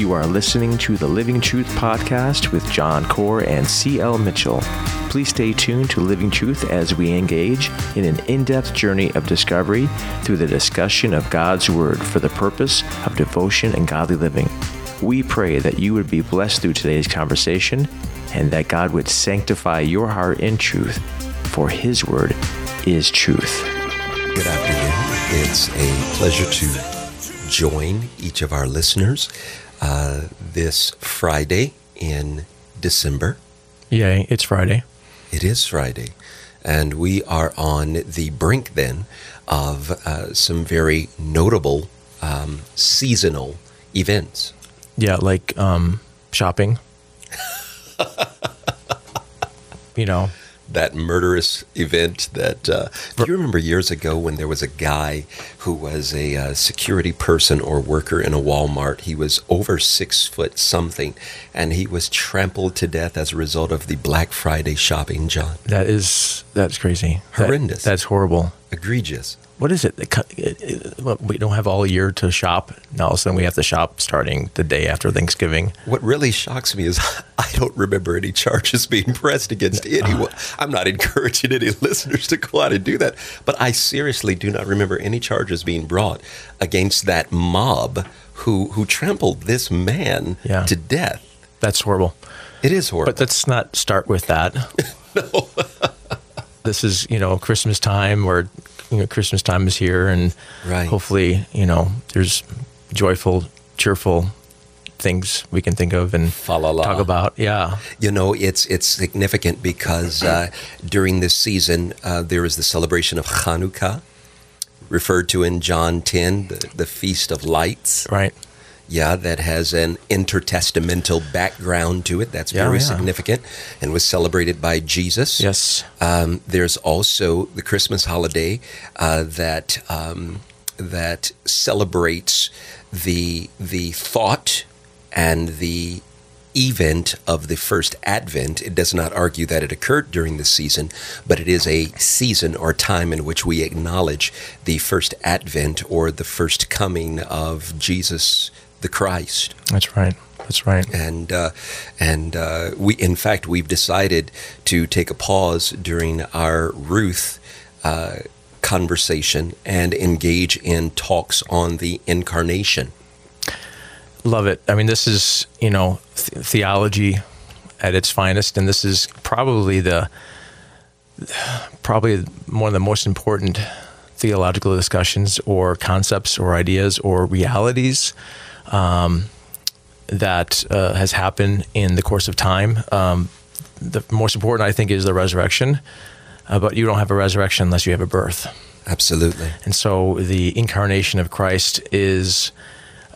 You are listening to the Living Truth podcast with John Core and C.L. Mitchell. Please stay tuned to Living Truth as we engage in an in depth journey of discovery through the discussion of God's Word for the purpose of devotion and godly living. We pray that you would be blessed through today's conversation and that God would sanctify your heart in truth, for His Word is truth. Good afternoon. It's a pleasure to join each of our listeners uh, this Friday in December. Yay, it's Friday. It is Friday. And we are on the brink then of uh, some very notable um, seasonal events. Yeah, like um, shopping. you know, that murderous event that uh, do you remember years ago when there was a guy who was a uh, security person or worker in a Walmart? He was over six foot something and he was trampled to death as a result of the Black Friday shopping John. That is that's crazy. Horrendous. that, that's horrible. Egregious what is it? Uh, uh, we don't have all year to shop. Now all of a sudden we have to shop starting the day after Thanksgiving. What really shocks me is I don't remember any charges being pressed against uh, anyone. I'm not encouraging any listeners to go out and do that, but I seriously do not remember any charges being brought against that mob who who trampled this man yeah. to death. That's horrible. It is horrible. But let's not start with that. no. this is, you know, Christmas time where you know Christmas time is here, and right. hopefully, you know, there's joyful, cheerful things we can think of and talk about. Yeah, you know, it's it's significant because uh, during this season uh, there is the celebration of Hanukkah, referred to in John 10, the, the feast of lights. Right. Yeah, that has an intertestamental background to it. That's yeah, very yeah. significant and was celebrated by Jesus. Yes. Um, there's also the Christmas holiday uh, that um, that celebrates the the thought and the event of the first advent. It does not argue that it occurred during the season, but it is a season or time in which we acknowledge the first advent or the first coming of Jesus the Christ. That's right. That's right. And uh, and uh, we, in fact, we've decided to take a pause during our Ruth. Uh, conversation and engage in talks on the incarnation. Love it. I mean, this is you know th- theology at its finest, and this is probably the probably one of the most important theological discussions or concepts or ideas or realities um, that uh, has happened in the course of time. Um, the most important, I think, is the resurrection. Uh, but you don't have a resurrection unless you have a birth. Absolutely. And so the incarnation of Christ is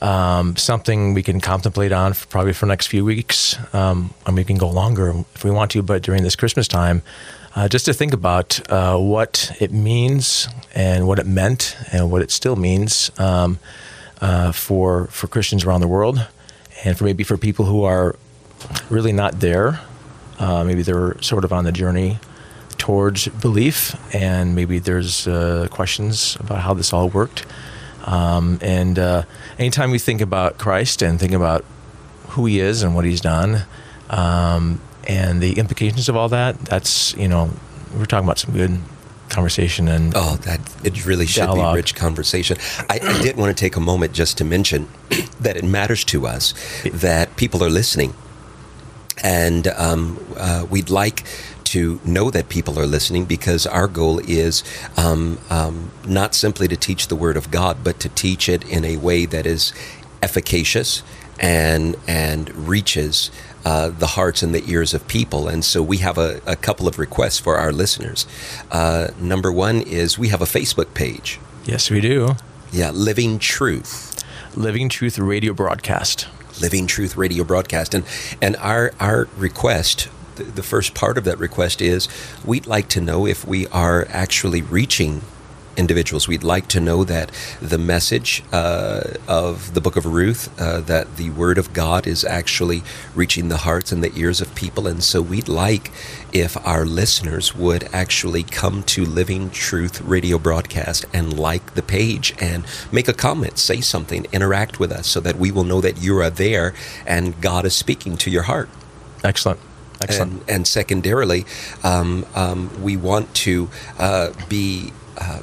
um, something we can contemplate on for probably for the next few weeks. Um, and we can go longer if we want to, but during this Christmas time, uh, just to think about uh, what it means and what it meant and what it still means. Um, uh, for for Christians around the world, and for maybe for people who are really not there. Uh, maybe they're sort of on the journey towards belief, and maybe there's uh, questions about how this all worked. Um, and uh, anytime we think about Christ and think about who He is and what He's done, um, and the implications of all that, that's you know we're talking about some good conversation and oh that it really should dialogue. be rich conversation I, I did want to take a moment just to mention that it matters to us that people are listening and um, uh, we'd like to know that people are listening because our goal is um, um, not simply to teach the word of god but to teach it in a way that is efficacious and and reaches uh, the hearts and the ears of people. And so we have a, a couple of requests for our listeners. Uh, number one is we have a Facebook page. Yes, we do. Yeah, Living Truth. Living Truth Radio Broadcast. Living Truth Radio Broadcast. And, and our, our request the first part of that request is we'd like to know if we are actually reaching individuals. We'd like to know that the message uh, of the book of Ruth, uh, that the word of God is actually reaching the hearts and the ears of people. And so we'd like if our listeners would actually come to Living Truth radio broadcast and like the page and make a comment, say something, interact with us so that we will know that you are there and God is speaking to your heart. Excellent. Excellent. And, and secondarily, um, um, we want to uh, be. Uh,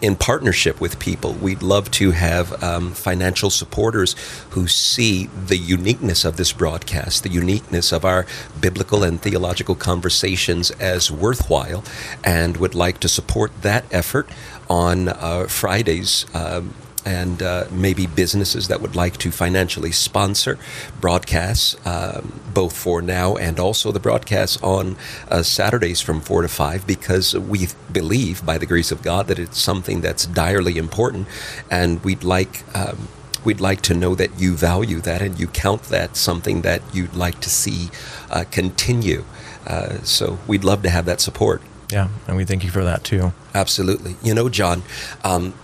in partnership with people. We'd love to have um, financial supporters who see the uniqueness of this broadcast, the uniqueness of our biblical and theological conversations as worthwhile, and would like to support that effort on uh, Fridays. Um, and uh, maybe businesses that would like to financially sponsor broadcasts, um, both for now and also the broadcasts on uh, Saturdays from 4 to 5, because we believe, by the grace of God, that it's something that's direly important, and we'd like. Um, we'd like to know that you value that and you count that something that you'd like to see uh, continue. Uh, so we'd love to have that support. Yeah, and we thank you for that too. Absolutely. You know, John, um,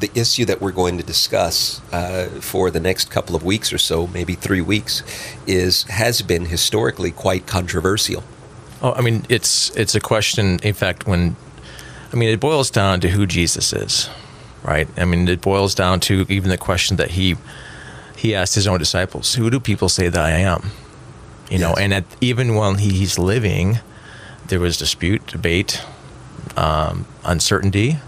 the issue that we're going to discuss uh, for the next couple of weeks or so, maybe three weeks, is has been historically quite controversial. Oh, I mean, it's it's a question. In fact, when I mean, it boils down to who Jesus is, right? I mean, it boils down to even the question that he he asked his own disciples: Who do people say that I am? You yes. know, and at, even while he's living, there was dispute, debate, um, uncertainty.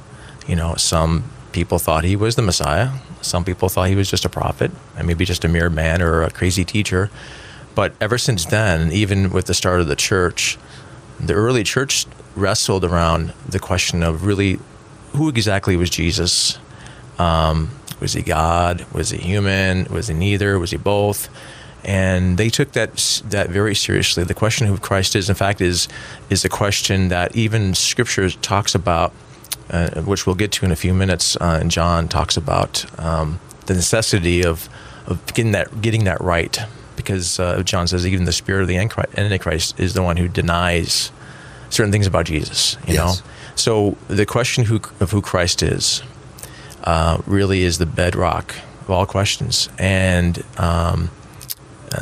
You know, some people thought he was the Messiah. Some people thought he was just a prophet and maybe just a mere man or a crazy teacher. But ever since then, even with the start of the church, the early church wrestled around the question of really who exactly was Jesus? Um, was he God? Was he human? Was he neither? Was he both? And they took that that very seriously. The question of who Christ is, in fact, is is a question that even Scripture talks about uh, which we'll get to in a few minutes. Uh, and John talks about um, the necessity of, of getting that getting that right, because uh, John says even the spirit of the Antichrist is the one who denies certain things about Jesus. You yes. know, so the question who, of who Christ is uh, really is the bedrock of all questions, and. Um,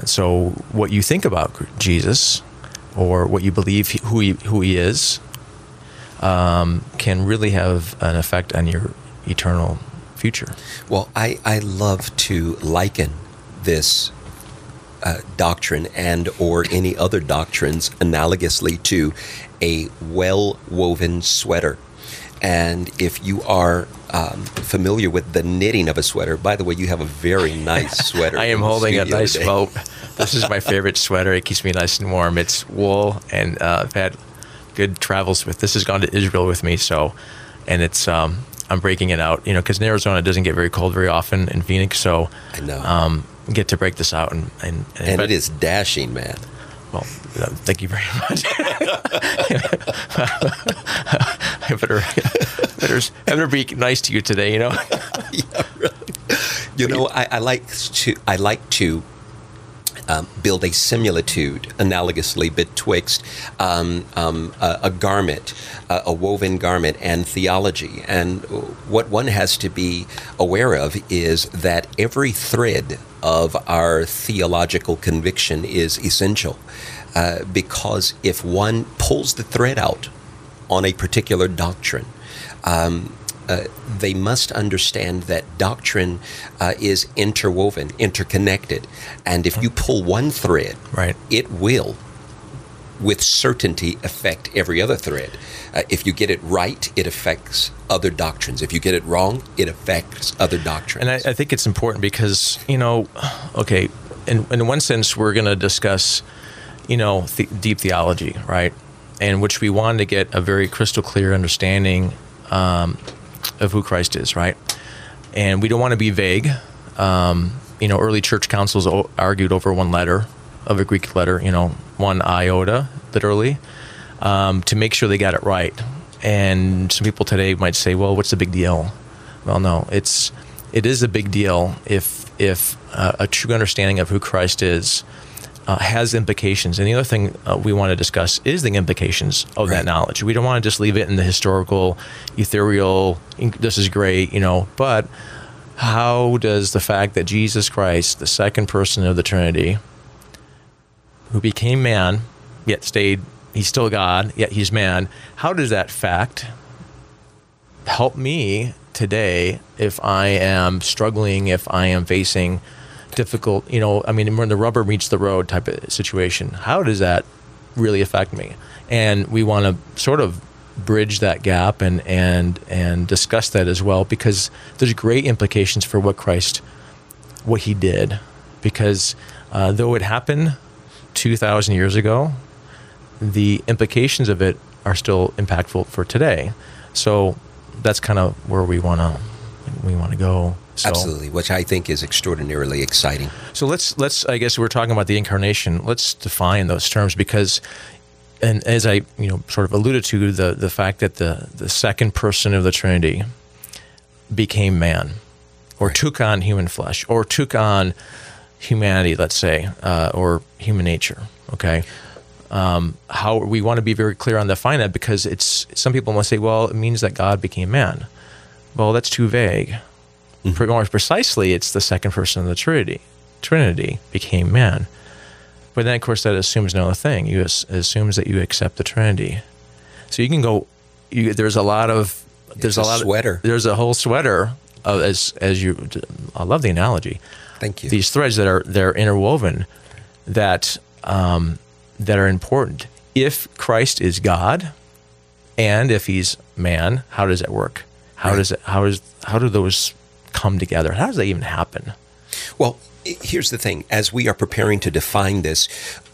so, what you think about Jesus, or what you believe he, who he who he is, um, can really have an effect on your eternal future. Well, I, I love to liken this uh, doctrine and or any other doctrines analogously to a well-woven sweater. And if you are um, familiar with the knitting of a sweater, by the way, you have a very nice sweater. I am holding a nice well. This is my favorite sweater. It keeps me nice and warm. It's wool, and uh, I've had good travels with. This has gone to Israel with me, so and it's um, I'm breaking it out, you know, because in Arizona it doesn't get very cold very often in Phoenix, so I know um, get to break this out and and, and, and it is dashing, man. Well, uh, thank you very much. I better, better, better be nice to you today, you know. yeah, really. You know, I, I like to I like to um, build a similitude analogously betwixt um, um, a, a, garment, a, a woven garment, and theology. And what one has to be aware of is that every thread of our theological conviction is essential. Uh, because if one pulls the thread out on a particular doctrine, um, uh, they must understand that doctrine uh, is interwoven, interconnected, and if you pull one thread, right. it will, with certainty, affect every other thread. Uh, if you get it right, it affects other doctrines. If you get it wrong, it affects other doctrines. And I, I think it's important because you know, okay, in in one sense, we're going to discuss, you know, the, deep theology, right? In which we want to get a very crystal clear understanding um, of who Christ is, right? And we don't want to be vague. Um, you know, early church councils argued over one letter of a Greek letter, you know, one iota, literally, um, to make sure they got it right. And some people today might say, "Well, what's the big deal?" Well, no, it's it is a big deal if if uh, a true understanding of who Christ is uh, has implications. And the other thing uh, we want to discuss is the implications of right. that knowledge. We don't want to just leave it in the historical, ethereal, this is great, you know, but how does the fact that Jesus Christ, the second person of the Trinity, who became man, yet stayed, he's still God, yet he's man, how does that fact help me today if I am struggling, if I am facing difficult, you know, I mean, when the rubber meets the road type of situation, how does that really affect me? And we want to sort of bridge that gap and and and discuss that as well because there's great implications for what Christ what he did. Because uh, though it happened 2000 years ago the implications of it are still impactful for today. So that's kind of where we want to we want to go so, Absolutely, which I think is extraordinarily exciting. So let's let's I guess we're talking about the incarnation. Let's define those terms because and as I you know sort of alluded to the the fact that the the second person of the Trinity became man or right. took on human flesh or took on humanity, let's say, uh, or human nature. Okay. Um, how we want to be very clear on defining that because it's some people must say, well, it means that God became man. Well, that's too vague. Mm-hmm. More precisely, it's the second person of the Trinity. Trinity became man. But then, of course, that assumes another thing. You as, assumes that you accept the Trinity. So you can go. You, there's a lot of. There's a, a lot sweater. Of, there's a whole sweater of, as as you. I love the analogy. Thank you. These threads that are they're interwoven, that um, that are important. If Christ is God, and if He's man, how does that work? How right. does it? How is how do those come together? How does that even happen? Well, here's the thing as we are preparing to define this,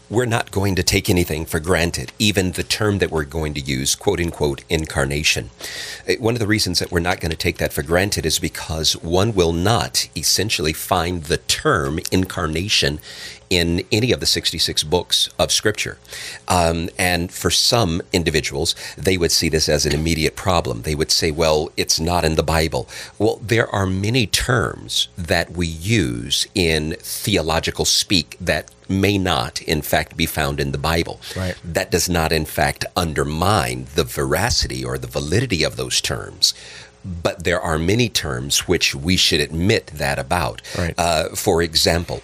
we're not going to take anything for granted, even the term that we're going to use, quote unquote, incarnation. Uh, one of the reasons that we're not going to take that for granted is because one will not essentially find the term incarnation in any of the 66 books of Scripture. Um, and for some individuals, they would see this as an immediate problem. They would say, well, it's not in the Bible. Well, there are many terms that we use in theological speak that may not, in fact, be found in the Bible. Right. That does not, in fact, undermine the veracity or the validity of those terms but there are many terms which we should admit that about. Right. Uh, for example,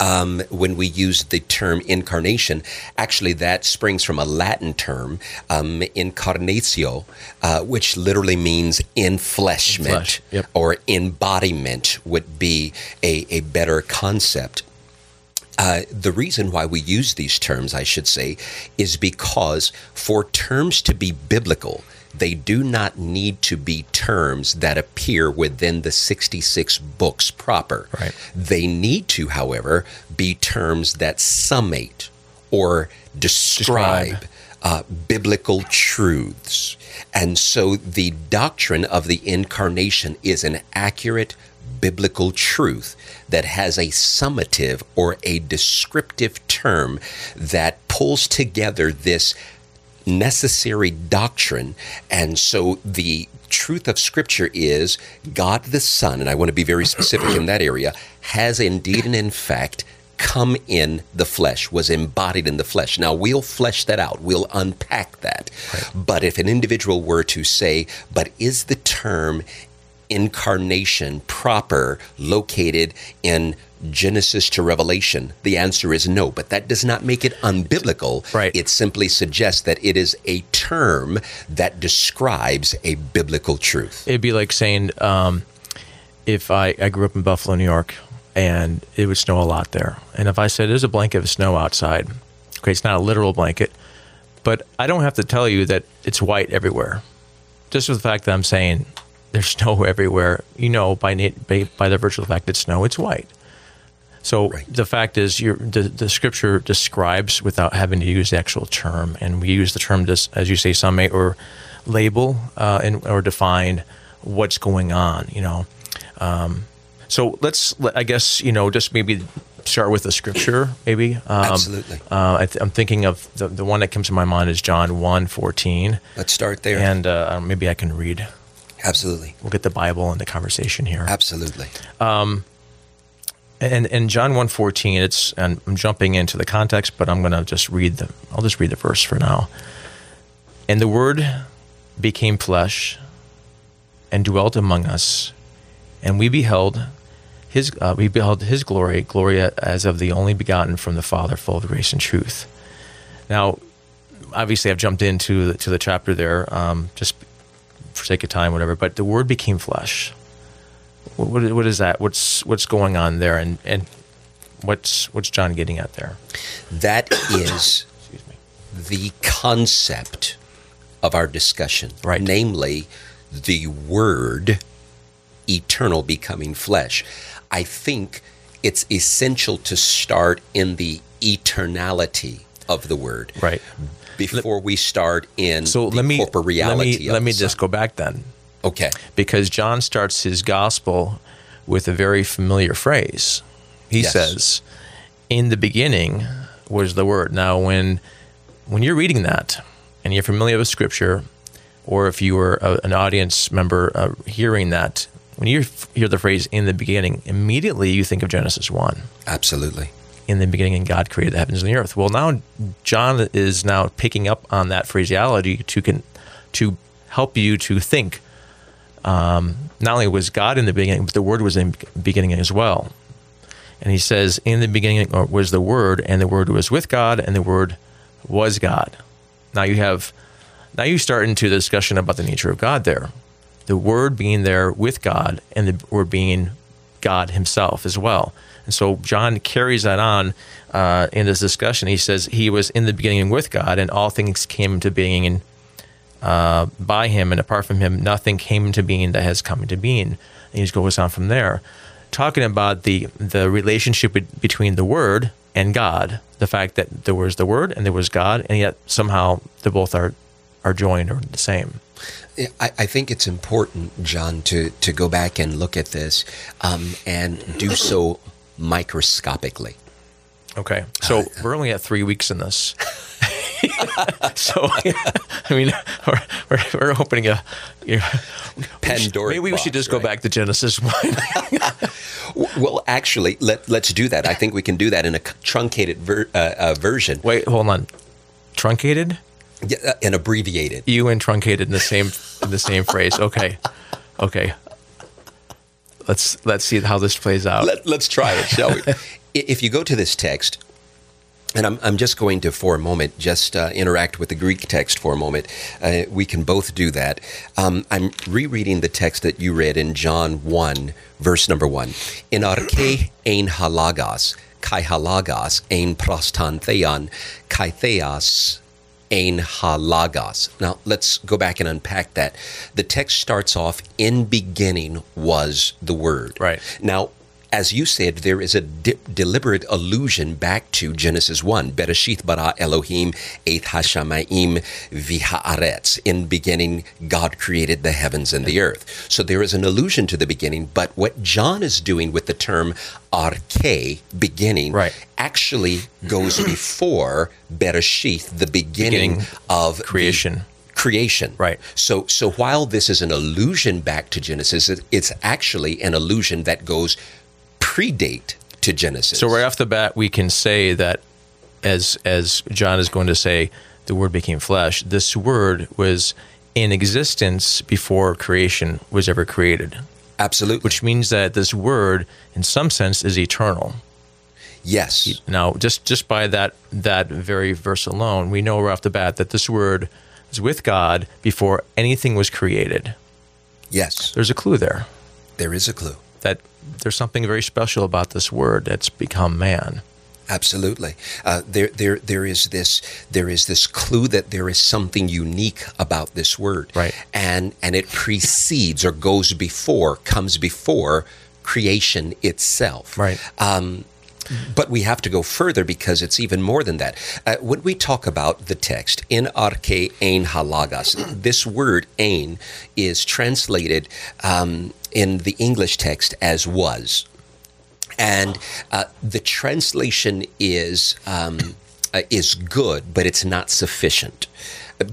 um, when we use the term incarnation, actually that springs from a Latin term, um, incarnatio, uh, which literally means enfleshment Flesh, yep. or embodiment would be a, a better concept. Uh, the reason why we use these terms, I should say, is because for terms to be biblical, they do not need to be terms that appear within the 66 books proper. Right. They need to, however, be terms that summate or describe, describe. Uh, biblical truths. And so the doctrine of the incarnation is an accurate biblical truth that has a summative or a descriptive term that pulls together this necessary doctrine. And so the truth of Scripture is God the Son, and I want to be very specific in that area, has indeed and in fact come in the flesh, was embodied in the flesh. Now, we'll flesh that out, we'll unpack that. Right. But if an individual were to say, but is the term incarnation proper located in Genesis to Revelation? The answer is no, but that does not make it unbiblical. Right. It simply suggests that it is a term that describes a biblical truth. It'd be like saying, um, if I, I grew up in Buffalo, New York, and it would snow a lot there. And if I said, there's a blanket of snow outside, okay, it's not a literal blanket, but I don't have to tell you that it's white everywhere. Just with the fact that I'm saying there's snow everywhere, you know, by, by, by the virtual fact that snow, it's white. So right. the fact is, the, the scripture describes without having to use the actual term, and we use the term, as you say, summate or label uh, and, or define what's going on. You know, um, so let's, I guess, you know, just maybe start with the scripture, maybe. Um, Absolutely. Uh, I am thinking of the, the one that comes to my mind is John 1 14. Let's start there. And uh, maybe I can read. Absolutely. We'll get the Bible in the conversation here. Absolutely. Um, and in John 1:14 it's and I'm jumping into the context but I'm going to just read the I'll just read the verse for now. And the word became flesh and dwelt among us and we beheld his uh, we beheld his glory glory as of the only begotten from the father full of grace and truth. Now obviously I've jumped into the, to the chapter there um, just for sake of time whatever but the word became flesh what, what is that? What's what's going on there, and and what's what's John getting at there? That is the concept of our discussion, right? Namely, the word eternal becoming flesh. I think it's essential to start in the eternality of the word, right? Before we start in so the let me, reality. Let me, let me just go back then Okay. Because John starts his gospel with a very familiar phrase. He yes. says, "In the beginning was the word." Now when when you're reading that and you're familiar with scripture or if you were a, an audience member uh, hearing that, when you hear the phrase "in the beginning," immediately you think of Genesis one. Absolutely. In the beginning, and God created the heavens and the earth. Well, now John is now picking up on that phraseology to can to help you to think um, not only was God in the beginning, but the Word was in the beginning as well. And he says, In the beginning was the Word, and the Word was with God, and the Word was God. Now you have, now you start into the discussion about the nature of God there. The Word being there with God, and the Word being God Himself as well. And so John carries that on uh, in this discussion. He says, He was in the beginning with God, and all things came into being in uh, by him, and apart from him, nothing came into being that has come into being. And he just goes on from there, talking about the the relationship between the Word and God, the fact that there was the Word and there was God, and yet somehow they both are are joined or the same. I, I think it's important, John, to to go back and look at this um, and do so microscopically. Okay, so uh, we're only at three weeks in this. so, I mean, we're, we're, we're opening a you know, Pandora. Maybe we box, should just right? go back to Genesis one. well, actually, let let's do that. I think we can do that in a truncated ver, uh, uh, version. Wait, hold on. Truncated? Yeah, uh, and abbreviated. You and truncated in the same in the same phrase. Okay, okay. Let's let's see how this plays out. Let, let's try it, shall we? if you go to this text, and I'm, I'm just going to, for a moment, just uh, interact with the Greek text for a moment. Uh, we can both do that. Um, I'm rereading the text that you read in John 1, verse number 1. In arche ein halagos, kai halagos ein prostan theon, kai theos ein halagos. Now, let's go back and unpack that. The text starts off, in beginning was the word. Right. Now, as you said, there is a deliberate allusion back to Genesis 1. Bereshit bara Elohim et hashamayim v'haaretz. In beginning, God created the heavens and the earth. So there is an allusion to the beginning, but what John is doing with the term arche, beginning, right. actually goes before Bereshit, the beginning, beginning of creation. Creation. Right. So so while this is an allusion back to Genesis, it's actually an allusion that goes predate to Genesis. So right off the bat, we can say that, as as John is going to say, the Word became flesh. This Word was in existence before creation was ever created. Absolutely. Which means that this Word, in some sense, is eternal. Yes. Now, just just by that that very verse alone, we know right off the bat that this Word is with God before anything was created. Yes. There's a clue there. There is a clue that there's something very special about this word that's become man. Absolutely, uh, there, there, there is this, there is this clue that there is something unique about this word, right? And and it precedes or goes before, comes before creation itself, right? Um, but we have to go further because it's even more than that. Uh, when we talk about the text, in arche ein halagas, this word ein is translated um, in the English text as was. And uh, the translation is, um, uh, is good, but it's not sufficient.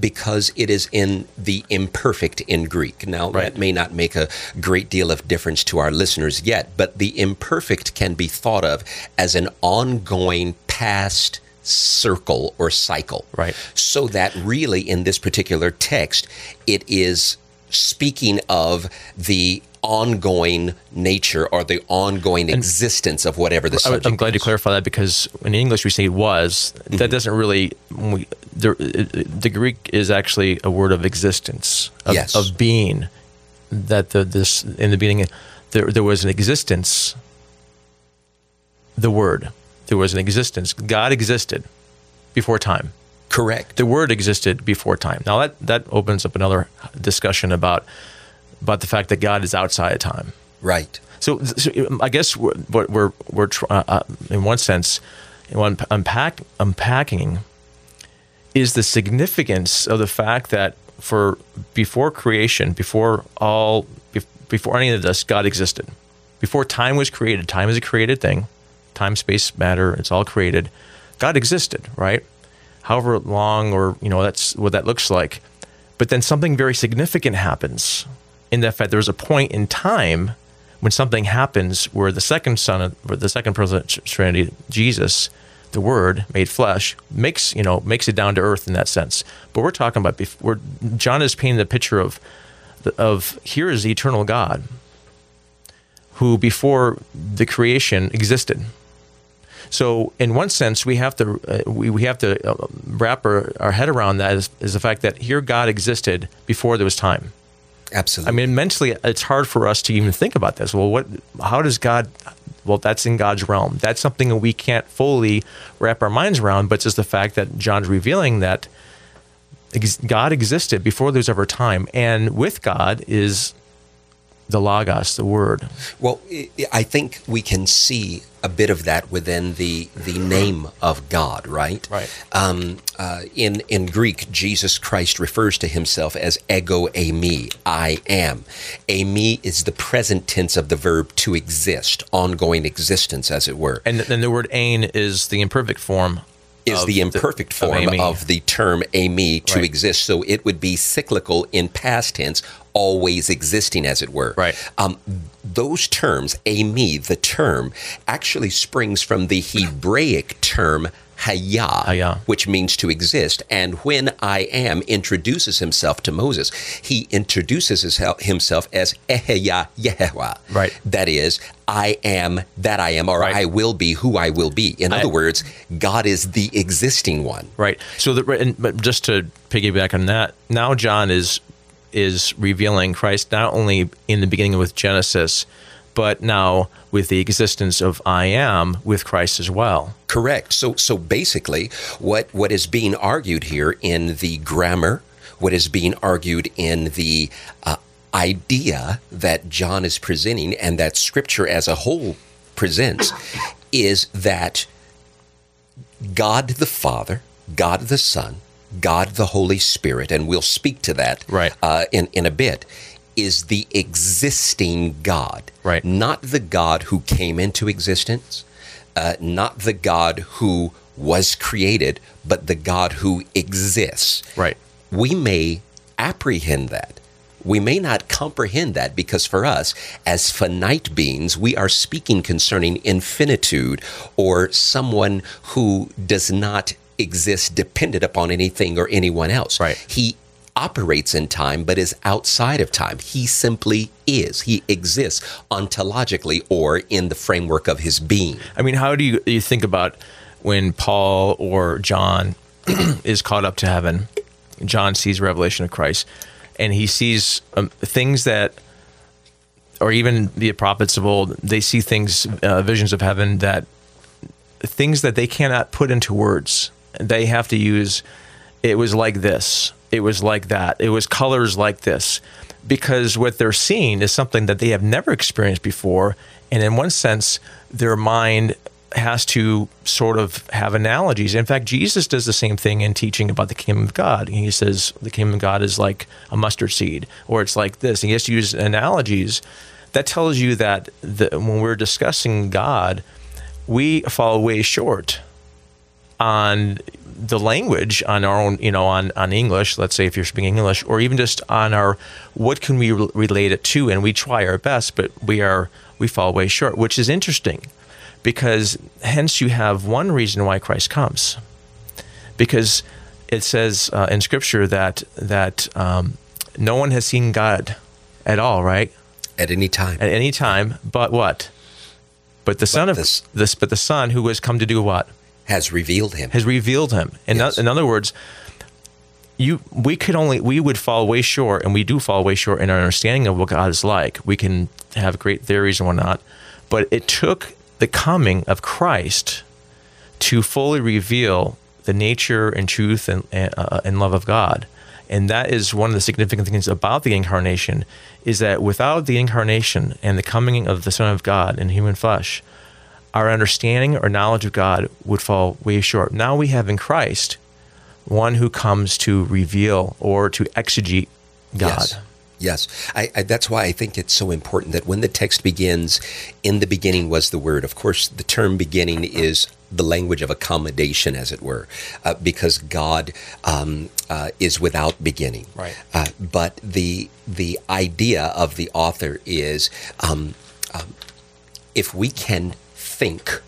Because it is in the imperfect in Greek. Now, right. that may not make a great deal of difference to our listeners yet, but the imperfect can be thought of as an ongoing past circle or cycle. Right. So that really in this particular text, it is speaking of the ongoing nature or the ongoing and existence of whatever the subject. I'm glad is. you clarify that because in English we say was. Mm-hmm. That doesn't really. We, the, the, Greek is actually a word of existence, of, yes. of being. That the this in the beginning, there there was an existence. The word, there was an existence. God existed before time. Correct. The word existed before time. Now that that opens up another discussion about about the fact that God is outside of time. Right. So, so I guess we're we're, we're uh, uh, in one sense, unpack unpacking is the significance of the fact that for before creation, before all, before any of this, God existed. Before time was created, time is a created thing. Time, space, matter, it's all created. God existed, right? However long or, you know, that's what that looks like. But then something very significant happens in that fact there's a point in time when something happens where the second son or the second person of Trinity, Jesus, the Word made flesh, makes you know makes it down to earth in that sense. But we're talking about before John is painting the picture of of here is the eternal God who before the creation existed. So, in one sense, we have to uh, we, we have to uh, wrap our, our head around that is, is the fact that here God existed before there was time. Absolutely. I mean, mentally, it's hard for us to even think about this. Well, what? How does God? Well, that's in God's realm. That's something that we can't fully wrap our minds around. But just the fact that John's revealing that God existed before there's ever time, and with God is the logos, the word. Well, I think we can see a bit of that within the the name of God, right? Right. Um, uh, in in Greek, Jesus Christ refers to himself as ego eimi, I am. Eimi is the present tense of the verb to exist, ongoing existence, as it were. And then the word ain is the imperfect form is the imperfect the, form of, of, the term eimi to right. exist. So it would be cyclical in past tense, always existing, as it were. Right. Um, those terms, eimi, the term, actually springs from the Hebraic term Hayah, Hayah, which means to exist. And when I am introduces himself to Moses, he introduces himself as Eheya Yehweh. Right. That is, I am that I am, or right. I will be who I will be. In I, other words, God is the existing one. Right. So, the, and, but just to piggyback on that, now John is is revealing Christ not only in the beginning with Genesis, but now with the existence of I am with Christ as well. Correct. So so basically what what is being argued here in the grammar, what is being argued in the uh, idea that John is presenting and that scripture as a whole presents is that God the Father, God the Son, God the Holy Spirit, and we'll speak to that right. uh, in, in a bit, is the existing God. Right. Not the God who came into existence, uh, not the God who was created, but the God who exists. Right. We may apprehend that. We may not comprehend that because for us, as finite beings, we are speaking concerning infinitude or someone who does not exist dependent upon anything or anyone else. Right. He operates in time but is outside of time. He simply is. He exists ontologically or in the framework of his being. I mean, how do you, you think about when Paul or John is caught up to heaven? John sees revelation of Christ and he sees um, things that or even the prophets of old, they see things, uh, visions of heaven that things that they cannot put into words. They have to use, it was like this it was like that. It was colors like this. Because what they're seeing is something that they have never experienced before. And in one sense, their mind has to sort of have analogies. In fact, Jesus does the same thing in teaching about the kingdom of God. He says the kingdom of God is like a mustard seed, or it's like this. And he has to use analogies. That tells you that the, when we're discussing God, we fall way short on the language on our own, you know, on, on English, let's say if you're speaking English, or even just on our, what can we re- relate it to? And we try our best, but we are, we fall way short, which is interesting because hence you have one reason why Christ comes. Because it says uh, in scripture that, that um, no one has seen God at all, right? At any time. At any time, but what? But the but Son of this, this, but the Son who has come to do what? Has revealed him. Has revealed him. In, yes. in other words, you we could only we would fall way short, and we do fall way short in our understanding of what God is like. We can have great theories and whatnot, but it took the coming of Christ to fully reveal the nature and truth and, uh, and love of God. And that is one of the significant things about the incarnation is that without the incarnation and the coming of the Son of God in human flesh, our understanding or knowledge of God would fall way short. Now we have in Christ one who comes to reveal or to exegete God. Yes. Yes, I, I, that's why I think it's so important that when the text begins, in the beginning was the Word. Of course, the term beginning is the language of accommodation, as it were, uh, because God um, uh, is without beginning. Right. Uh, but the the idea of the author is, um, um, if we can think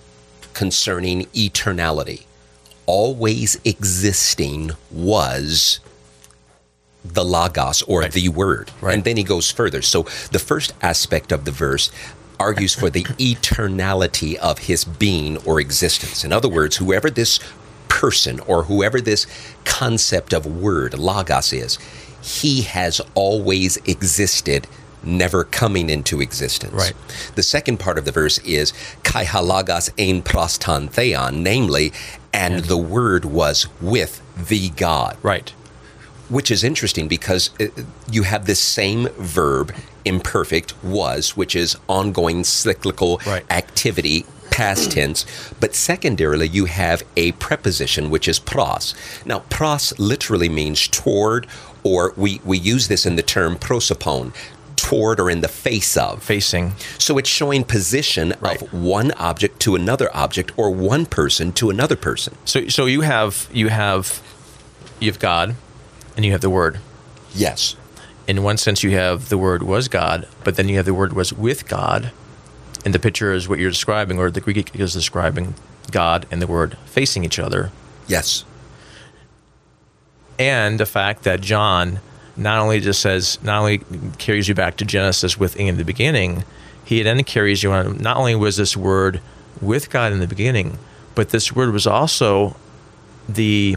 concerning eternality, always existing was the logos or right. the word. Right. And then he goes further. So the first aspect of the verse argues for the eternality of his being or existence. In other words, whoever this person or whoever this concept of word, logos, is, he has always existed, never coming into existence. Right. The second part of the verse is kai halagos ein prostan theon, namely, and yes. the word was with the God. Right which is interesting because uh, you have this same verb, imperfect, was, which is ongoing cyclical right. activity, past tense. But secondarily, you have a preposition, which is pros. Now, pros literally means toward, or we, we use this in the term prosopon, toward or in the face of. Facing. So it's showing position right. of one object to another object or one person to another person. So so you have you have you have God, and you have the word. Yes. In one sense, you have the word was God, but then you have the word was with God. And the picture is what you're describing, or the Greek is describing God and the word facing each other. Yes. And the fact that John not only just says, not only carries you back to Genesis with in the beginning, he then carries you on. Not only was this word with God in the beginning, but this word was also the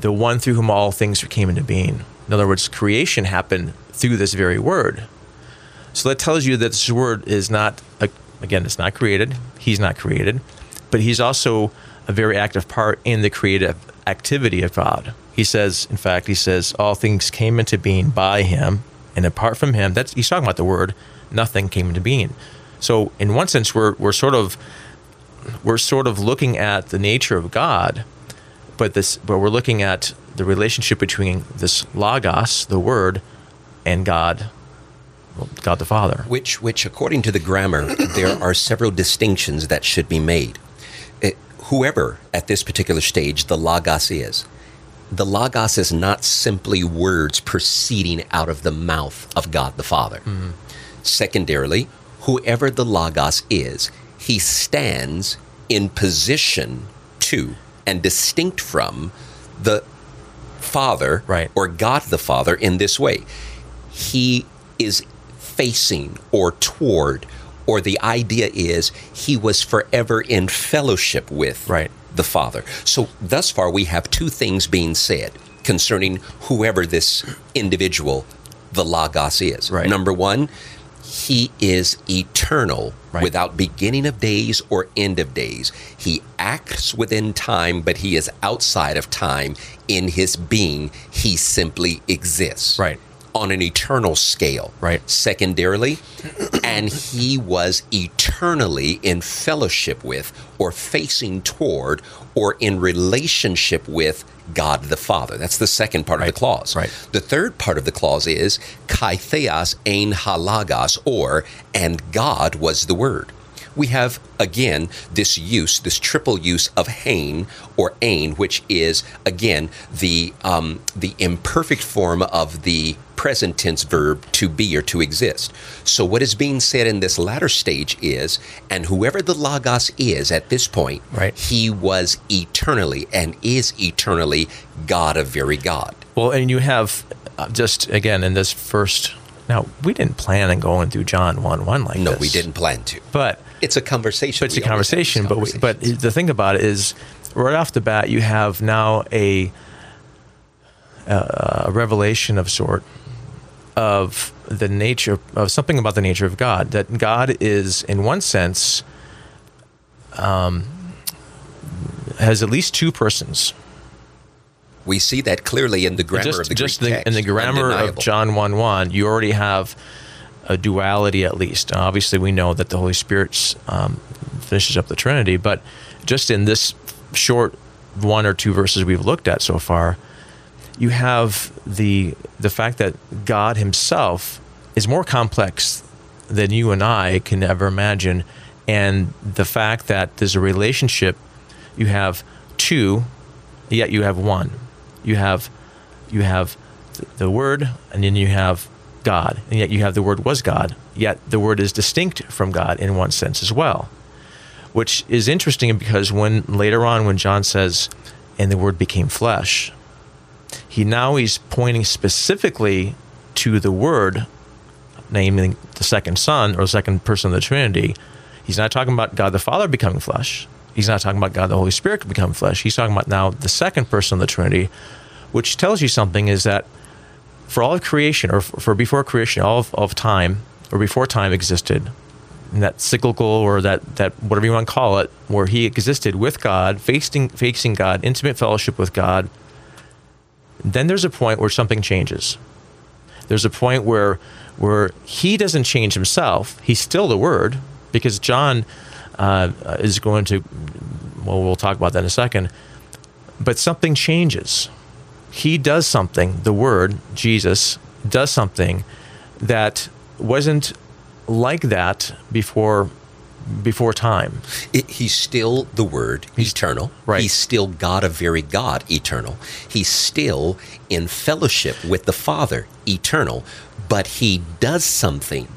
the one through whom all things came into being. In other words, creation happened through this very word. So that tells you that this word is not, again, it's not created. He's not created, but he's also a very active part in the creative activity of God. He says, in fact, he says, all things came into being by him, and apart from him, that's he's talking about the word, nothing came into being. So in one sense, we're we're sort of we're sort of looking at the nature of God but this but we're looking at the relationship between this logos, the word, and God, God the Father. Which which according to the grammar, there are several distinctions that should be made. It, whoever at this particular stage the logos is, the logos is not simply words proceeding out of the mouth of God the Father. Mm-hmm. Secondarily, whoever the logos is, he stands in position to and distinct from the Father right. or God the Father in this way. He is facing or toward, or the idea is he was forever in fellowship with right. the Father. So, thus far, we have two things being said concerning whoever this individual, the Logos, is. Right. Number one, he is eternal right. without beginning of days or end of days. He acts within time, but he is outside of time in his being. He simply exists. Right. On an eternal scale. Right. Secondarily, and he was eternally in fellowship with, or facing toward, or in relationship with God the Father. That's the second part right. of the clause. Right. The third part of the clause is kai theos ein halagos, or and God was the Word. We have again this use, this triple use of hain or ain, which is again the um, the imperfect form of the present tense verb to be or to exist. So what is being said in this latter stage is, and whoever the logos is at this point, right. he was eternally and is eternally God of very God. Well, and you have uh, just again in this first now, we didn't plan on going through John 1 1 like no, this. No, we didn't plan to. But it's a conversation. But it's a conversation. But, we, but the thing about it is, right off the bat, you have now a, a revelation of sort of the nature of something about the nature of God. That God is, in one sense, um, has at least two persons we see that clearly in the grammar just, of the just Greek the, text. In the grammar undeniable. of John 1 1, you already have a duality at least. Obviously, we know that the Holy Spirit um, finishes up the Trinity, but just in this short one or two verses we've looked at so far, you have the the fact that God Himself is more complex than you and I can ever imagine, and the fact that there's a relationship. You have two, yet you have one you have you have the word and then you have God and yet you have the word was God yet the word is distinct from God in one sense as well which is interesting because when later on when John says and the word became flesh he now he's pointing specifically to the word namely the second son or the second person of the trinity he's not talking about God the Father becoming flesh he's not talking about God the Holy Spirit becoming flesh. He's talking about now the second person of the Trinity, which tells you something is that for all of creation, or for before creation, all of, of time, or before time existed, and that cyclical or that, that whatever you want to call it, where he existed with God, facing, facing God, intimate fellowship with God, then there's a point where something changes. There's a point where where he doesn't change himself. He's still the Word, because John uh, is going to, well, we'll talk about that in a second. But something changes. He does something, the Word, Jesus, does something that wasn't like that before before time. It, he's still the Word, he's, eternal. Right. He's still God of very God, eternal. He's still in fellowship with the Father, eternal. But he does something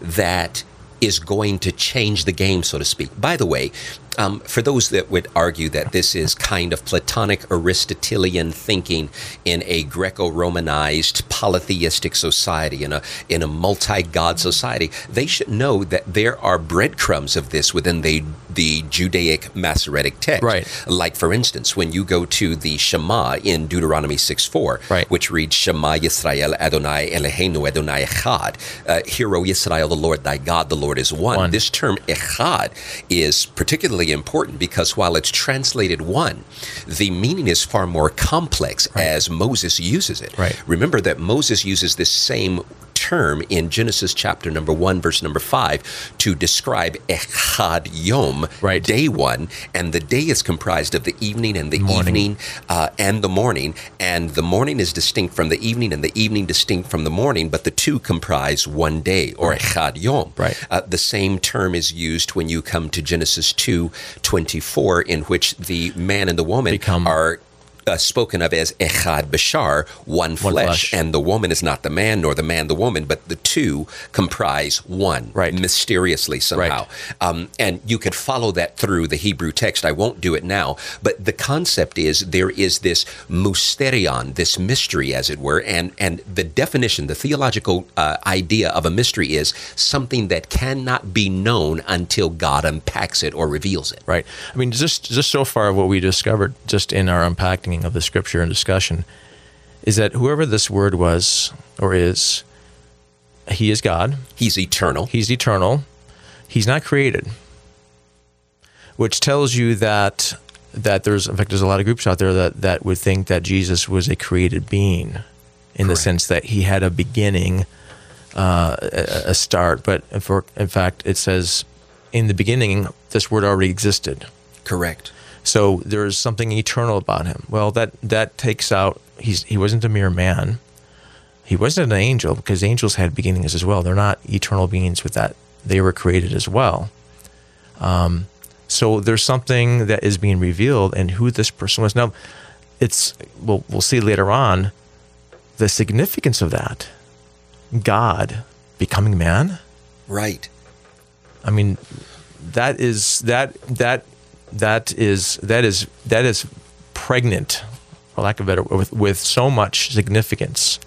that is going to change the game, so to speak. By the way, um, for those that would argue that this is kind of Platonic Aristotelian thinking in a Greco-Romanized polytheistic society, in a in a multi-god society, they should know that there are breadcrumbs of this within the the Judaic Masoretic text. Right. Like for instance, when you go to the Shema in Deuteronomy 6 4, right. which reads Shema Yisrael Adonai Eloheinu Adonai Echad. Uh, Hear, O Yisrael, the Lord thy God, the Lord is one. one. This term Echad is particularly important because while it's translated one, the meaning is far more complex right. as Moses uses it. Right. Remember that Moses uses this same term in Genesis chapter number one, verse number five, to describe Echad Yom, right. day one, and the day is comprised of the evening and the morning. evening uh, and the morning, and the morning is distinct from the evening, and the evening distinct from the morning, but the two comprise one day or. Echad Yom. Right. Uh, the same term is used when you come to Genesis two twenty four, in which the man and the woman Become are uh, spoken of as echad bashar, one flesh, one flesh, and the woman is not the man nor the man the woman, but the two comprise one, right? Mysteriously somehow, right. um, and you could follow that through the Hebrew text. I won't do it now, but the concept is there is this mysterion, this mystery, as it were, and and the definition, the theological uh, idea of a mystery is something that cannot be known until God unpacks it or reveals it. Right. I mean, just just so far, what we discovered just in our unpacking of the scripture and discussion is that whoever this word was or is, he is God. He's eternal. He's eternal. He's not created. Which tells you that that there's in fact there's a lot of groups out there that, that would think that Jesus was a created being in Correct. the sense that he had a beginning, uh, a, a start. But for in fact it says in the beginning this word already existed. Correct. So there's something eternal about him. Well, that that takes out he's he wasn't a mere man. He wasn't an angel because angels had beginnings as well. They're not eternal beings with that. They were created as well. Um, so there's something that is being revealed and who this person was. Now, it's we'll we'll see later on the significance of that. God becoming man. Right. I mean, that is that that that is that is that is pregnant, for lack of better, with with so much significance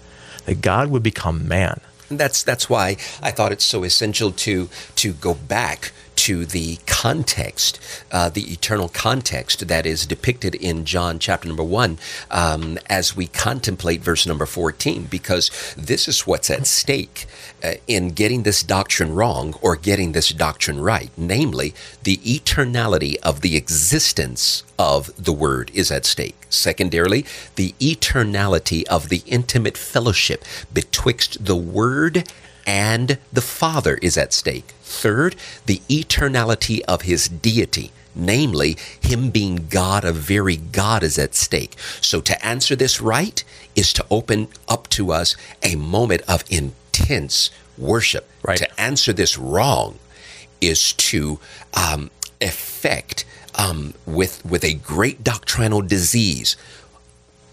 that God would become man. That's that's why I thought it's so essential to to go back to the context, uh, the eternal context that is depicted in John chapter number one, um, as we contemplate verse number 14, because this is what's at stake uh, in getting this doctrine wrong or getting this doctrine right. Namely, the eternality of the existence of the Word is at stake. Secondarily, the eternality of the intimate fellowship betwixt the Word and the Father is at stake. Third, the eternality of his deity, namely, him being God of very God, is at stake. So, to answer this right is to open up to us a moment of intense worship. Right. To answer this wrong is to um, effect um, with with a great doctrinal disease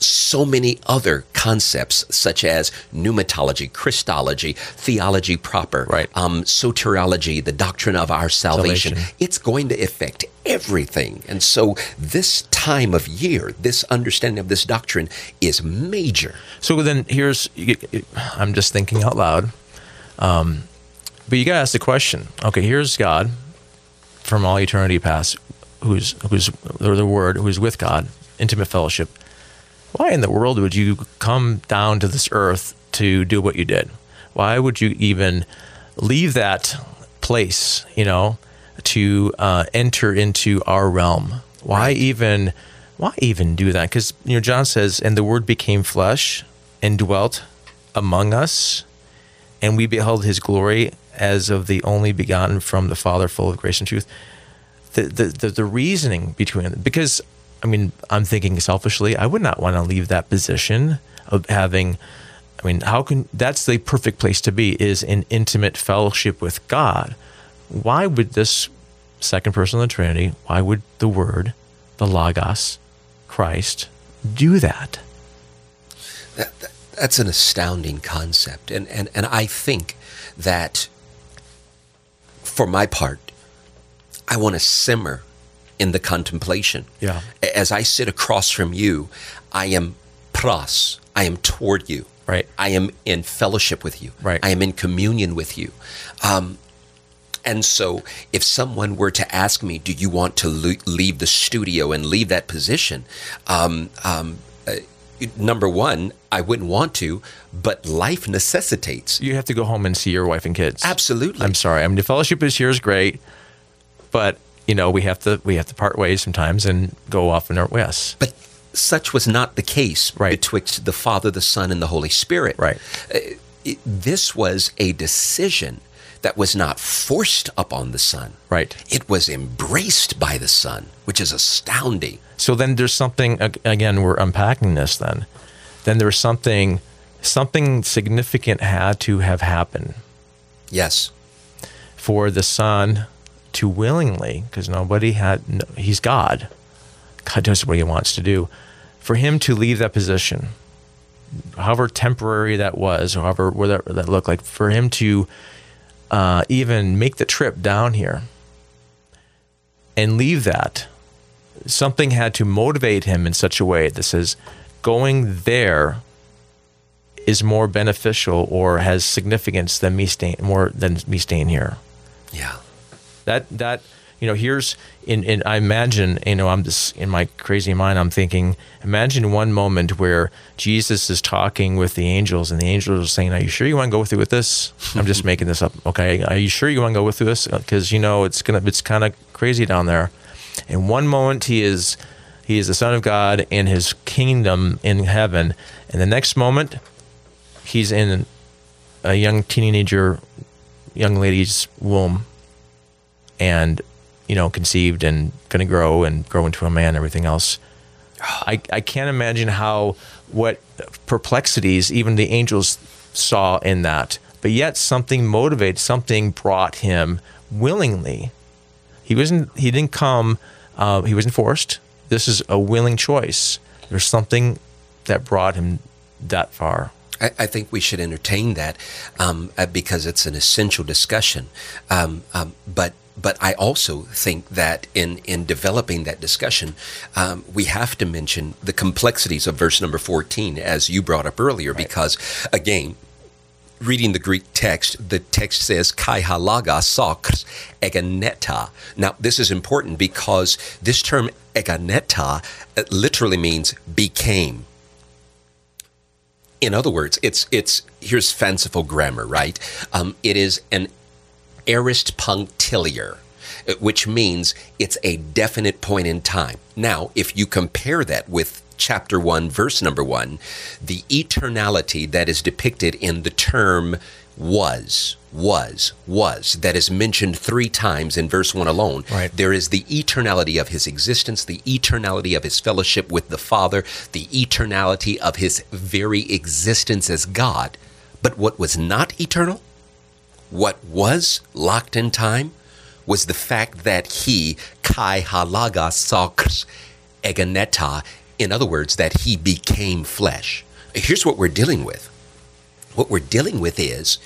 so many other concepts such as pneumatology, Christology, theology proper, right. um, soteriology, the doctrine of our salvation. salvation. It's going to affect everything. And so this time of year, this understanding of this doctrine is major. So then here's, I'm just thinking out loud. Um, but you got to ask the question okay, here's God from all eternity past, who's, who's the Word, who's with God, intimate fellowship why in the world would you come down to this earth to do what you did? Why would you even leave that place, you know, to uh, enter into our realm? Why right. even why even do that? Because you know, John says, and the word became flesh and dwelt among us, and we beheld his glory as of the only begotten from the Father, full of grace and truth. The the the, the reasoning between because I mean, I'm thinking selfishly, I would not want to leave that position of having. I mean, how can that's the perfect place to be is in intimate fellowship with God. Why would this second person of the Trinity, why would the Word, the Logos, Christ, do that? that, that that's an astounding concept. And, and, and I think that for my part, I want to simmer in the contemplation. Yeah. As I sit across from you, I am pros. I am toward you. Right. I am in fellowship with you. Right. I am in communion with you. Um, and so, if someone were to ask me, "Do you want to leave the studio and leave that position?" Um, um, uh, number one, I wouldn't want to, but life necessitates. You have to go home and see your wife and kids. Absolutely. I'm sorry. I mean, the fellowship is here is great, but you know, we have to we have to part ways sometimes and go off in our ways. But such was not the case right. betwixt the Father, the Son, and the Holy Spirit. Right. Uh, it, this was a decision that was not forced upon the Son. Right. It was embraced by the Son, which is astounding. So then there's something again we're unpacking this then. Then there's something something significant had to have happened. Yes. For the Son to willingly, because nobody had, he's God. God does what he wants to do. For him to leave that position, however temporary that was, however whatever that looked like, for him to uh, even make the trip down here and leave that, something had to motivate him in such a way that says, going there is more beneficial or has significance than me staying more than me staying here. Yeah. That that you know, here's in, in I imagine, you know, I'm just in my crazy mind, I'm thinking, imagine one moment where Jesus is talking with the angels and the angels are saying, Are you sure you want to go through with this? I'm just making this up. Okay. Are you sure you want to go through this? Uh, because you know it's gonna it's kind of crazy down there. In one moment he is he is the Son of God in his kingdom in heaven. And the next moment he's in a young teenager young lady's womb and you know conceived and going to grow and grow into a man and everything else I, I can't imagine how what perplexities even the angels saw in that but yet something motivated something brought him willingly He wasn't. He didn't come. Uh, he wasn't forced. This is a willing choice. There's something that brought him that far. I, I think we should entertain that um, uh, because it's an essential discussion. Um, um, but but I also think that in in developing that discussion, um, we have to mention the complexities of verse number fourteen, as you brought up earlier, right. because again. Reading the Greek text, the text says "kai halaga sarx egeneto." Now, this is important because this term "egeneto" uh, literally means became in other words, it's it's here's fanciful grammar, right? Um, it is an aorist punctiliar, uh, which means it's a definite point in time. Now, if you compare that with chapter 1, verse number 1, the eternality that is depicted in the term was, was, was, that is mentioned three times in verse 1 alone. Right. There is the eternality of his existence, the eternality of his fellowship with the Father, the eternality of his very existence as God. But what was not eternal? What was locked in time was the fact that he, kai halaga sarx egeneto, in other words, that he became flesh. Here's what we're dealing with. What we're dealing with is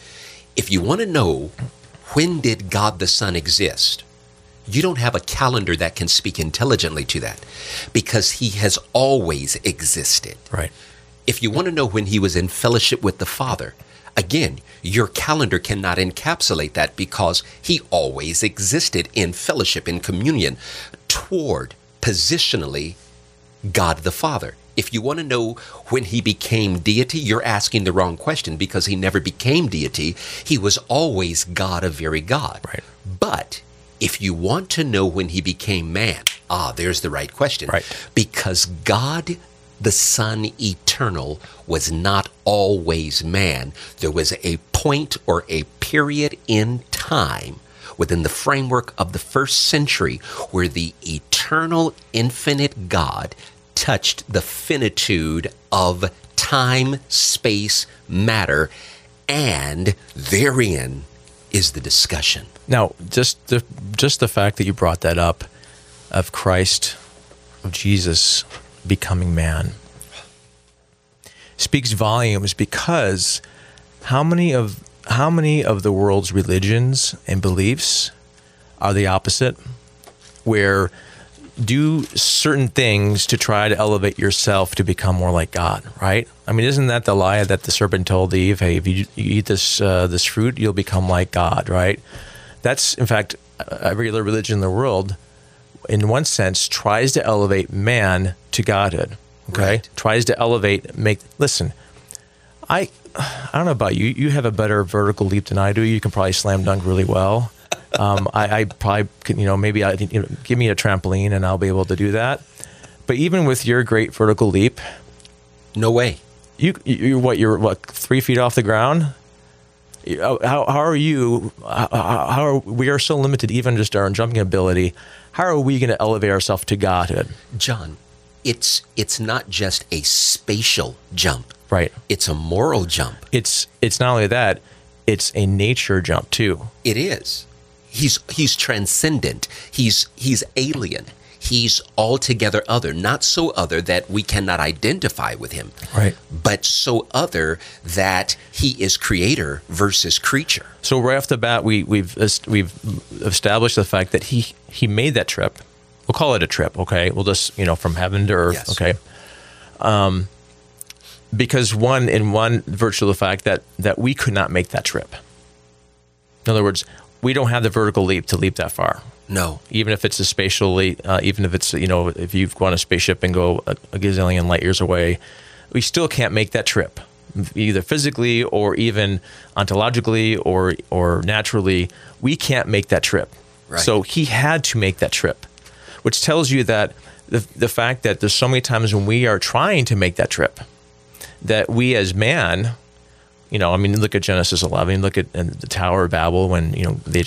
if you want to know when did God the Son exist, you don't have a calendar that can speak intelligently to that because he has always existed. Right. If you want to know when he was in fellowship with the Father, again, your calendar cannot encapsulate that because he always existed in fellowship, in communion toward positionally God the Father. If you want to know when he became deity, you're asking the wrong question because he never became deity. He was always God of very God. Right. But if you want to know when he became man, ah, there's the right question. Right. Because God the Son eternal was not always man. There was a point or a period in time within the framework of the first century where the eternal, infinite God touched the finitude of time, space, matter, and therein is the discussion. Now, just the just the fact that you brought that up of Christ, of Jesus becoming man speaks volumes because how many of how many of the world's religions and beliefs are the opposite where do certain things to try to elevate yourself to become more like God, right? I mean, isn't that the lie that the serpent told Eve? Hey, if you, you eat this uh, this fruit, you'll become like God, right? That's in fact every other religion in the world, in one sense, tries to elevate man to godhood. Okay, right. tries to elevate, make. Listen, I I don't know about you. You have a better vertical leap than I do. You can probably slam dunk really well. Um, I, I, probably could, you know, maybe I, you know, give me a trampoline and I'll be able to do that. But even with your great vertical leap, no way. You, you what? You're what? Three feet off the ground. How, how are you? How, how are we are so limited, even just our jumping ability? How are we going to elevate ourselves to Godhood, John? It's it's not just a spatial jump, right? It's a moral jump. It's it's not only that; it's a nature jump too. It is he's he's transcendent. He's he's alien. He's altogether other, not so other that we cannot identify with him, right? But so other that he is creator versus creature. So right off the bat, we we've we've established the fact that he he made that trip. We'll call it a trip, okay? We'll just you know from heaven to earth, yes. okay? Um, because one in one virtue of the fact that that we could not make that trip. In other words, we don't have the vertical leap to leap that far. No. Even if it's a spatially, uh, even if it's, you know, if you've gone a spaceship and go a, a gazillion light years away, we still can't make that trip either physically or even ontologically or or naturally we can't make that trip right. so he had to make that trip which tells you that the, the fact that there's so many times when we are trying to make that trip that we as man you know, I mean, look at Genesis 11, look at the Tower of Babel when, you know, they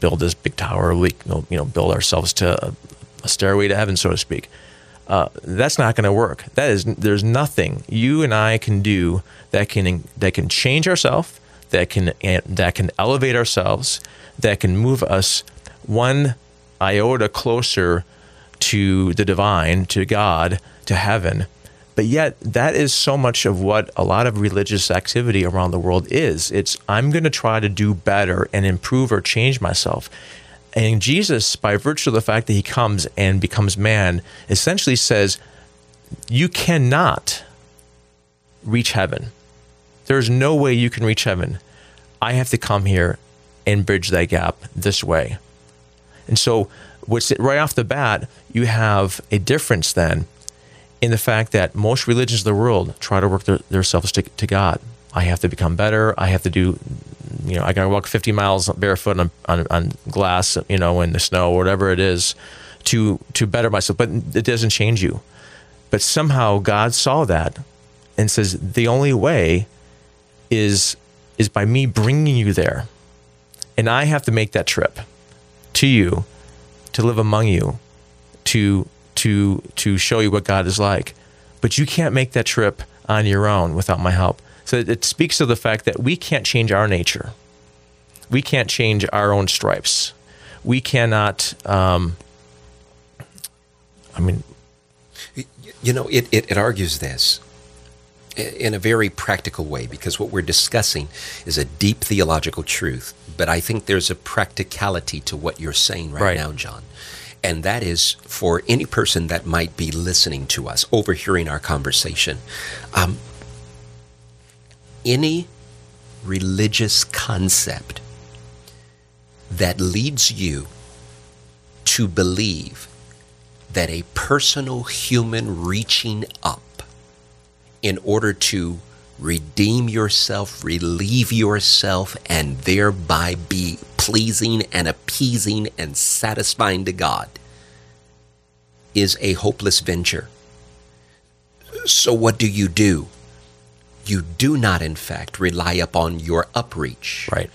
build this big tower, we, you know, build ourselves to a, a stairway to heaven, so to speak. Uh, that's not going to work. That is, there's nothing you and I can do that can that can change ourselves, that can that can elevate ourselves, that can move us one iota closer to the divine, to God, to heaven. But yet, that is so much of what a lot of religious activity around the world is. It's, I'm going to try to do better and improve or change myself. And Jesus, by virtue of the fact that he comes and becomes man, essentially says, You cannot reach heaven. There's no way you can reach heaven. I have to come here and bridge that gap this way. And so, what's right off the bat, you have a difference then in the fact that most religions of the world try to work their, themselves to, to God. I have to become better. I have to do, you know, I got to walk 50 miles barefoot on, on, on, glass, you know, in the snow or whatever it is to, to better myself. But it doesn't change you. But somehow God saw that and says, the only way is, is by me bringing you there. And I have to make that trip to you, to live among you, to to to show you what God is like. But you can't make that trip on your own without my help. So it speaks to the fact that we can't change our nature. We can't change our own stripes. We cannot. Um, I mean, you know, it, it, it argues this in a very practical way because what we're discussing is a deep theological truth. But I think there's a practicality to what you're saying right, right. now, John. And that is for any person that might be listening to us, overhearing our conversation. Um, any religious concept that leads you to believe that a personal human reaching up in order to redeem yourself, relieve yourself, and thereby be pleasing and appeasing and satisfying to God is a hopeless venture. So, what do you do? You do not, in fact, rely upon your upreach. Right.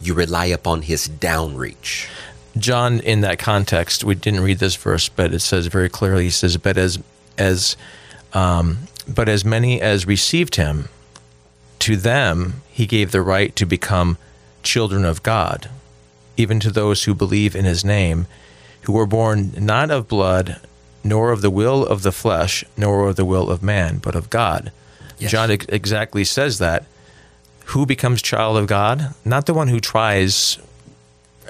You rely upon his downreach. John, in that context, we didn't read this verse, but it says very clearly. He says, "But as as um, but as many as received him, to them he gave the right to become children of God, even to those who believe in his name, who were born not of blood, nor of the will of the flesh, nor of the will of man, but of God. Yes. John ex- exactly says that. Who becomes child of God? Not the one who tries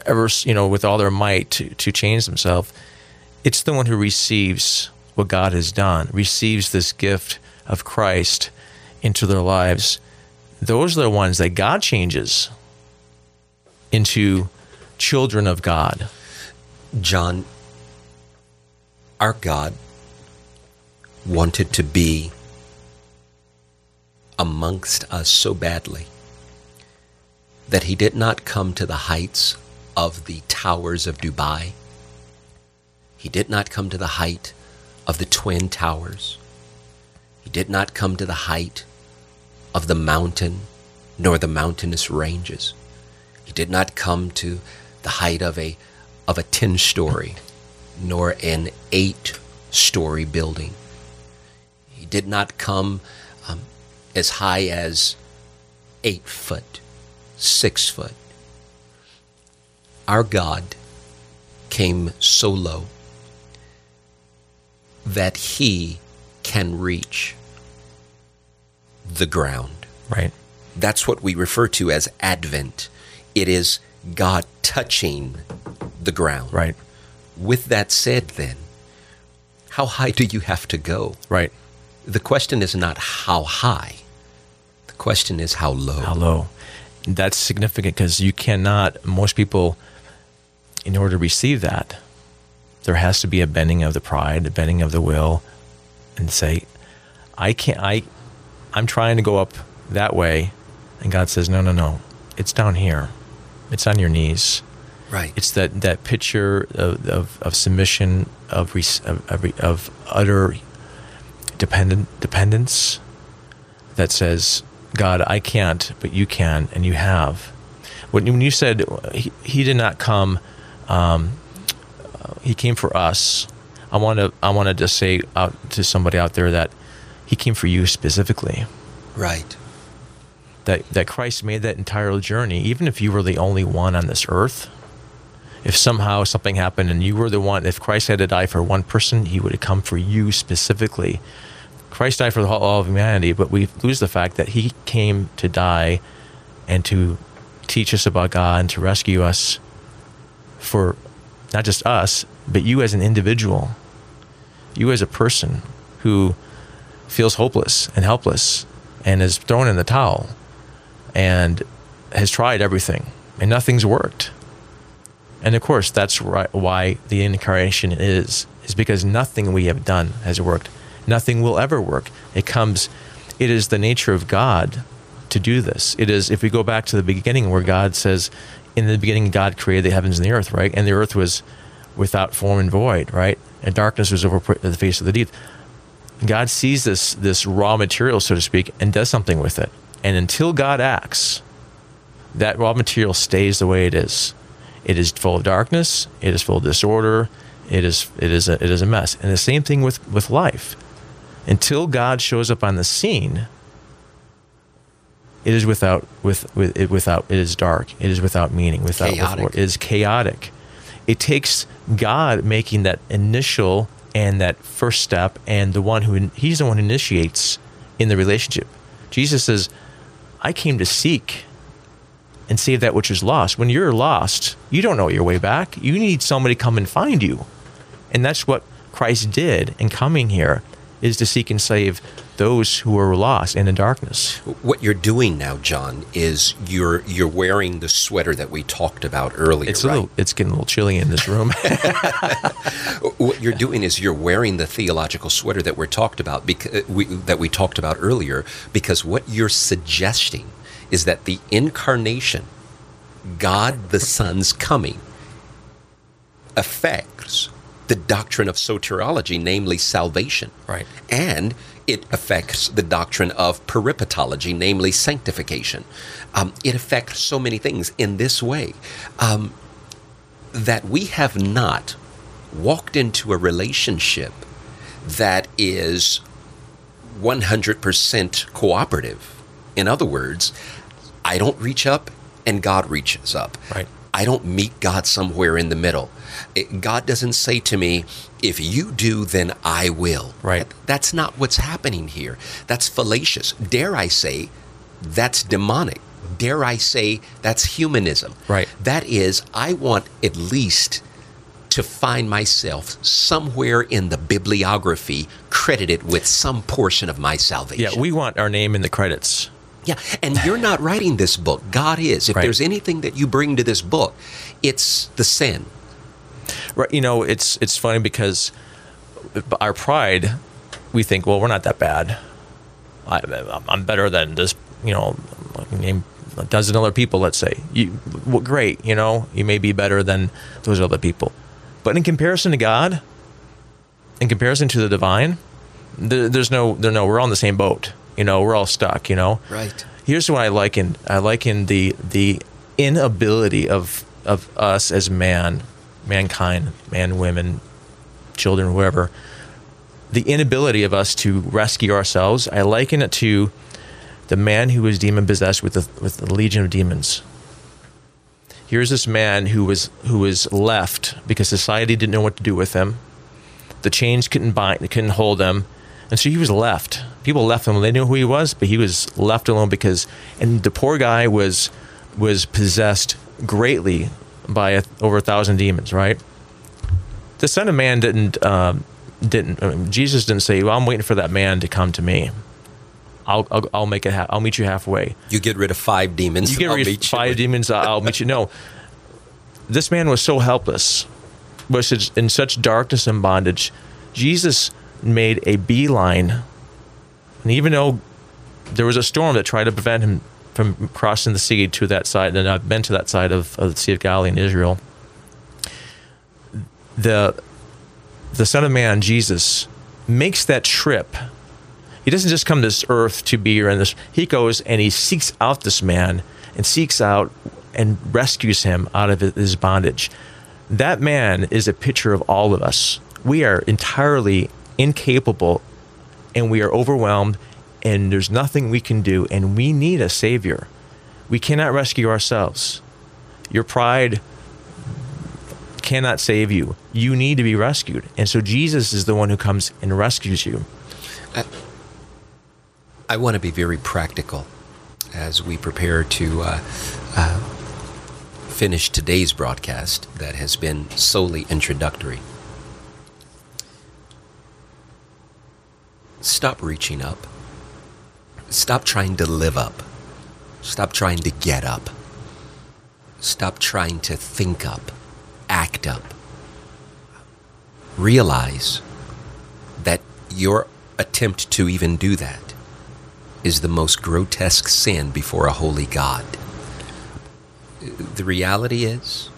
ever, you know, with all their might to, to change themselves. It's the one who receives what God has done, receives this gift of Christ into their lives. Those are the ones that God changes into children of God. John, our God wanted to be amongst us so badly that he did not come to the heights of the towers of Dubai. He did not come to the height of the Twin Towers. He did not come to the height of the mountain nor the mountainous ranges. He did not come to the height of a of a 10 story nor an 8 story building. He did not come um, as high as 8 foot, 6 foot. Our God came so low that he can reach the ground. Right. That's what we refer to as Advent. It is God touching the ground. Right. With that said, then, how high do you have to go? Right. The question is not how high, the question is how low. How low. That's significant because you cannot, most people, in order to receive that, there has to be a bending of the pride, a bending of the will, and say, I can't, I, I'm trying to go up that way. And God says, no, no, no, it's down here. It's on your knees. Right. It's that, that picture of, of, of submission, of, of, of utter dependent, dependence that says, God, I can't, but you can, and you have. When, when you said he, he did not come, um, he came for us. I want to I wanted to say out to somebody out there that he came for you specifically. Right. That that Christ made that entire journey, even if you were the only one on this earth, if somehow something happened and you were the one, if Christ had to die for one person, he would have come for you specifically. Christ died for the whole of humanity, but we lose the fact that he came to die and to teach us about God and to rescue us for not just us, but you as an individual, you as a person who feels hopeless and helpless and is thrown in the towel and has tried everything and nothing's worked. And of course, that's why the incarnation is, is because nothing we have done has worked. Nothing will ever work. It comes, it is the nature of God to do this. It is, if we go back to the beginning where God says, in the beginning, God created the heavens and the earth, right? And the earth was without form and void, right? And darkness was over the face of the deep. God sees this, this raw material, so to speak, and does something with it. And until God acts, that raw material stays the way it is. It is full of darkness. It is full of disorder. It is it is a, it is a mess. And the same thing with with life. Until God shows up on the scene, it is without with, with it without it is dark. It is without meaning. Without chaotic. it is chaotic. It takes God making that initial and that first step, and the one who he's the one who initiates in the relationship. Jesus says, "I came to seek and save that which is lost." When you're lost, you don't know your way back. You need somebody to come and find you, and that's what Christ did in coming here is to seek and save those who are lost and in darkness. What you're doing now, John, is you're you're wearing the sweater that we talked about earlier. It's right? little, it's getting a little chilly in this room. what you're doing is you're wearing the theological sweater that we talked about because uh, we, that we talked about earlier. Because what you're suggesting is that the incarnation, God the Son's coming, affects the doctrine of soteriology, namely salvation. Right. And it affects the doctrine of peripatology, namely sanctification. Um, it affects so many things in this way um, that we have not walked into a relationship that is 100% cooperative. In other words, I don't reach up and God reaches up. Right. I don't meet God somewhere in the middle. It, God doesn't say to me, if you do, then I will. Right. That's not what's happening here. That's fallacious. Dare I say, that's demonic. Dare I say, that's humanism. Right. That is, I want at least to find myself somewhere in the bibliography credited with some portion of my salvation. Yeah, we want our name in the credits. Yeah, and you're not writing this book. God is. If Right. there's anything that you bring to this book, it's the sin. You know, it's it's funny because our pride, we think, well, we're not that bad. I, I'm better than this. You know, name a dozen other people. Let's say you, well, great. You know, you may be better than those other people, but in comparison to God, in comparison to the divine, there, there's no, there no. We're all in the same boat. You know, we're all stuck. You know. Right. Here's what I liken. I liken the the inability of of us as man, mankind, man, women, children, whoever. The inability of us to rescue ourselves. I liken it to the man who was demon possessed with the, with the legion of demons. Here's this man who was who was left because society didn't know what to do with him. The chains couldn't bind, couldn't hold him, and so he was left. People left him; they knew who he was, but he was left alone because. And the poor guy was was possessed greatly by a, over a thousand demons. Right. The Son of Man didn't um, didn't uh, Jesus didn't say, "Well, I'm waiting for that man to come to me." I'll, I'll, I'll make it. Ha- I'll meet you halfway. You get rid of five demons. You get rid of meet you. five demons. I'll I'll meet you. No, this man was so helpless, was in such darkness and bondage. Jesus made a beeline, and even though there was a storm that tried to prevent him from crossing the sea to that side, and I've been to that side of, of the Sea of Galilee in Israel. The the Son of Man, Jesus, makes that trip. He doesn't just come to this earth to be in this. He goes and he seeks out this man and seeks out and rescues him out of his bondage. That man is a picture of all of us. We are entirely incapable and we are overwhelmed and there's nothing we can do and we need a savior. We cannot rescue ourselves. Your pride cannot save you. You need to be rescued. And so Jesus is the one who comes and rescues you. I, I want to be very practical as we prepare to uh, uh, finish today's broadcast that has been solely introductory. Stop reaching up. Stop trying to live up. Stop trying to get up. Stop trying to think up, act up. Realize that your attempt to even do that is the most grotesque sin before a holy God. The reality is,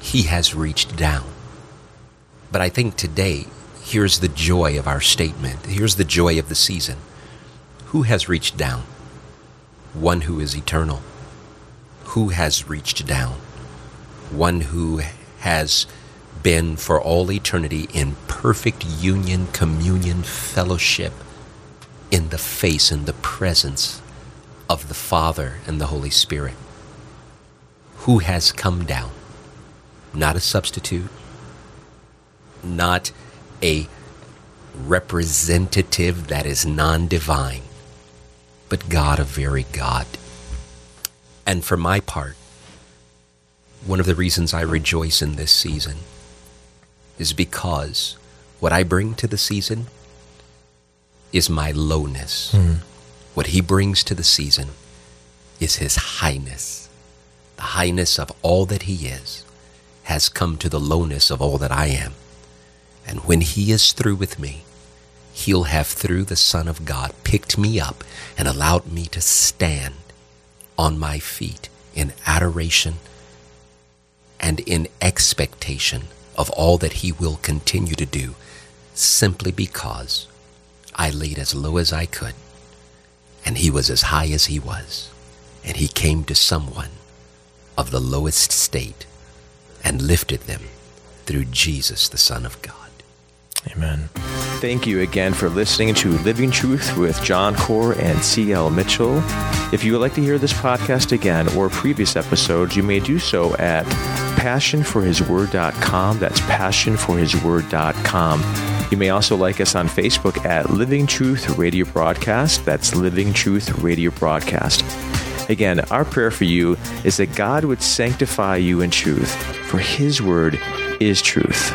He has reached down. But I think today, here's the joy of our statement. Here's the joy of the season. Who has reached down? One who is eternal. Who has reached down? One who has been for all eternity in perfect union, communion, fellowship in the face and the presence of the Father and the Holy Spirit, who has come down, not a substitute, not a representative that is non divine, but God, a very God. And for my part, one of the reasons I rejoice in this season is because what I bring to the season is my lowness. Mm. What he brings to the season is his highness. The highness of all that he is has come to the lowness of all that I am. And when he is through with me, he'll have, through the Son of God, picked me up and allowed me to stand on my feet in adoration and in expectation of all that he will continue to do simply because I laid as low as I could, and he was as high as he was, and he came to someone of the lowest state and lifted them through Jesus, the Son of God. Amen. Thank you again for listening to Living Truth with John Core and C.L. Mitchell. If you would like to hear this podcast again or previous episodes, you may do so at passionforhisword.com. That's passionforhisword.com. You may also like us on Facebook at Living Truth Radio Broadcast. That's Living Truth Radio Broadcast. Again, our prayer for you is that God would sanctify you in truth, for His word is truth.